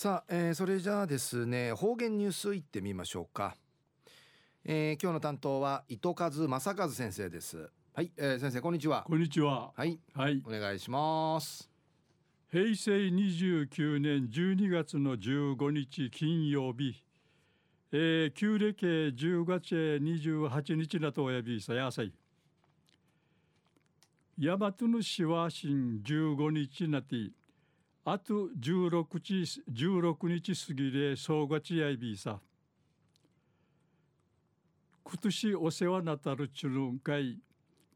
さあ、えー、それじゃあですね方言ニュースいってみましょうか、えー、今日の担当は糸数正和先生です。はい、えー、先生こんにちは。こんにちは。はいはい。お願いします。平成29年12月の15日金曜日。えー、旧暦10月28日なとおやびさやさい。大和主は新15日なてあと16日 ,16 日過ぎで総勝やいびさ。今年お世話なたるちゅるんかい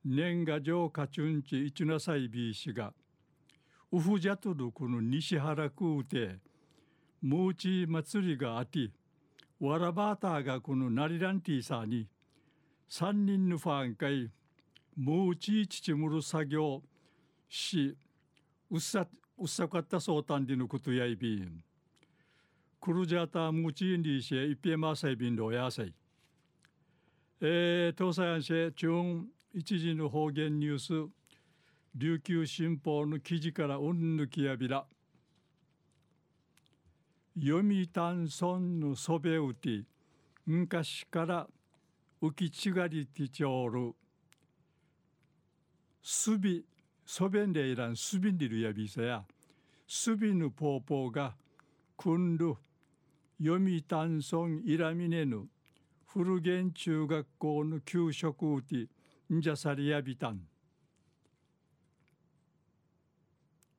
年賀状かちゅんちいちなさいびしがうふじゃとるこの西原くうてムーチ祭りがあってわらばたがこのナリランティーさに三人のファンかいムーチちちむる作業しうっさうっさかったそうたんでのことやいびん。クルジャータムチンリーシェイピエマサイビンロやさい。えー、東西安市中一時の方言ニュース琉球新報の記事からうんぬきやびら。読谷村のそべうて昔から浮きちがりてちょるすびそべんでいらんすびんでるやびさやすびぬぽうぽうがくんる。読谷村いらみねぬ。古源中学校の給食うてんじゃさりやびたん。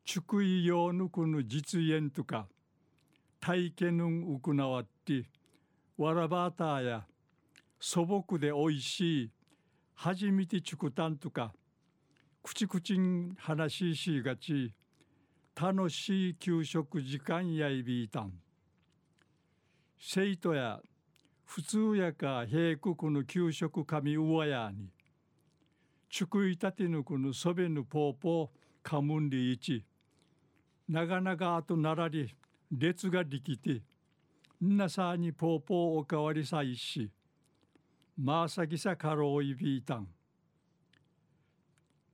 祝意用のこの実演とか体験の行わってわらばたや素朴でおいしい初めてちくたんとか口々ん話ししがち。楽しい給食時間やいびいたん。生徒や普通やか平国の給食神上やに。ちくいたてぬくのそべぬぽうぽうかむんりいちなかなかあとならり列ができてんなさにぽうぽうおかわりさいし。まさきさかろういびいたん。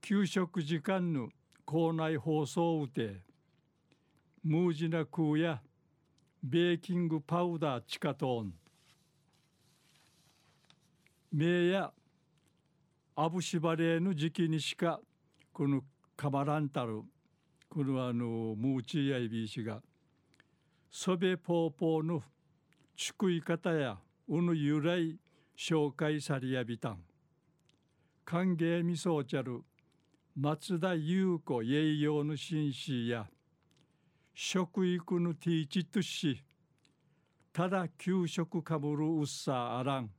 給食時間の校内放送うてムージナクーやベーキングパウダーチカトーン。名やアブシバレーの時期にしかこのカマランタルこのあのムーチーやいびいしがソベポーポーのちくい方やうぬ由来紹介されやびたん。歓迎みそうちゃる松田優子栄養の紳士や食育のティーチとしただ給食かぶるうっさあらん。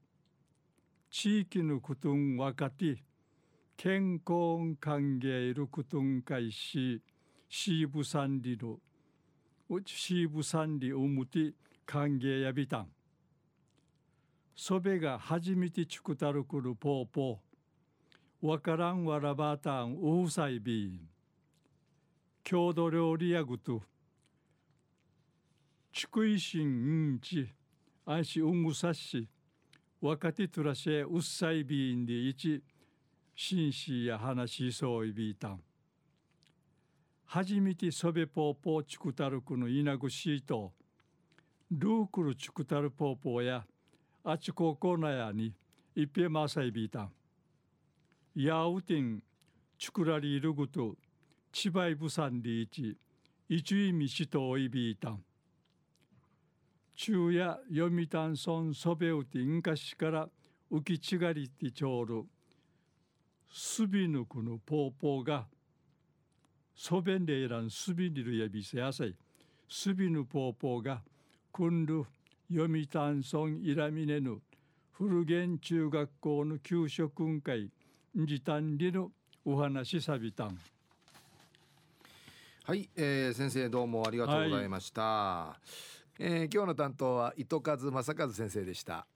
地域のことんわかて健康歓迎ることんかいしシーブサンリのシーブサンリをむて歓迎やびたん。そべが初めてちくたるくるぽーぽー。わからんわらばたんううさいびん。郷土料理やぐとちくいしんんちあいしうんぐさし若手とらしうっさいびんでいちしんしや話しそういびいたん初めてそべぽうぽうちくたるくのいなぐしとルークルちくたるぽうぽうやあちここなやにいっぺまさいびいたんヤウテンチュクラリルグトチバイブサンリーチイチュイミシトイビータン昼夜読谷村ソベウティンカシから浮きちがりてちょうるすびぬくのポーポーがソベンレイランスビニルやびせやさい。すびぬポーポーがくんる読谷村イラミネヌ古源中学校の給食会時短理のお話さびたん。はい、えー、先生どうもありがとうございました、はい、え、今日の担当は糸数正和先生でした。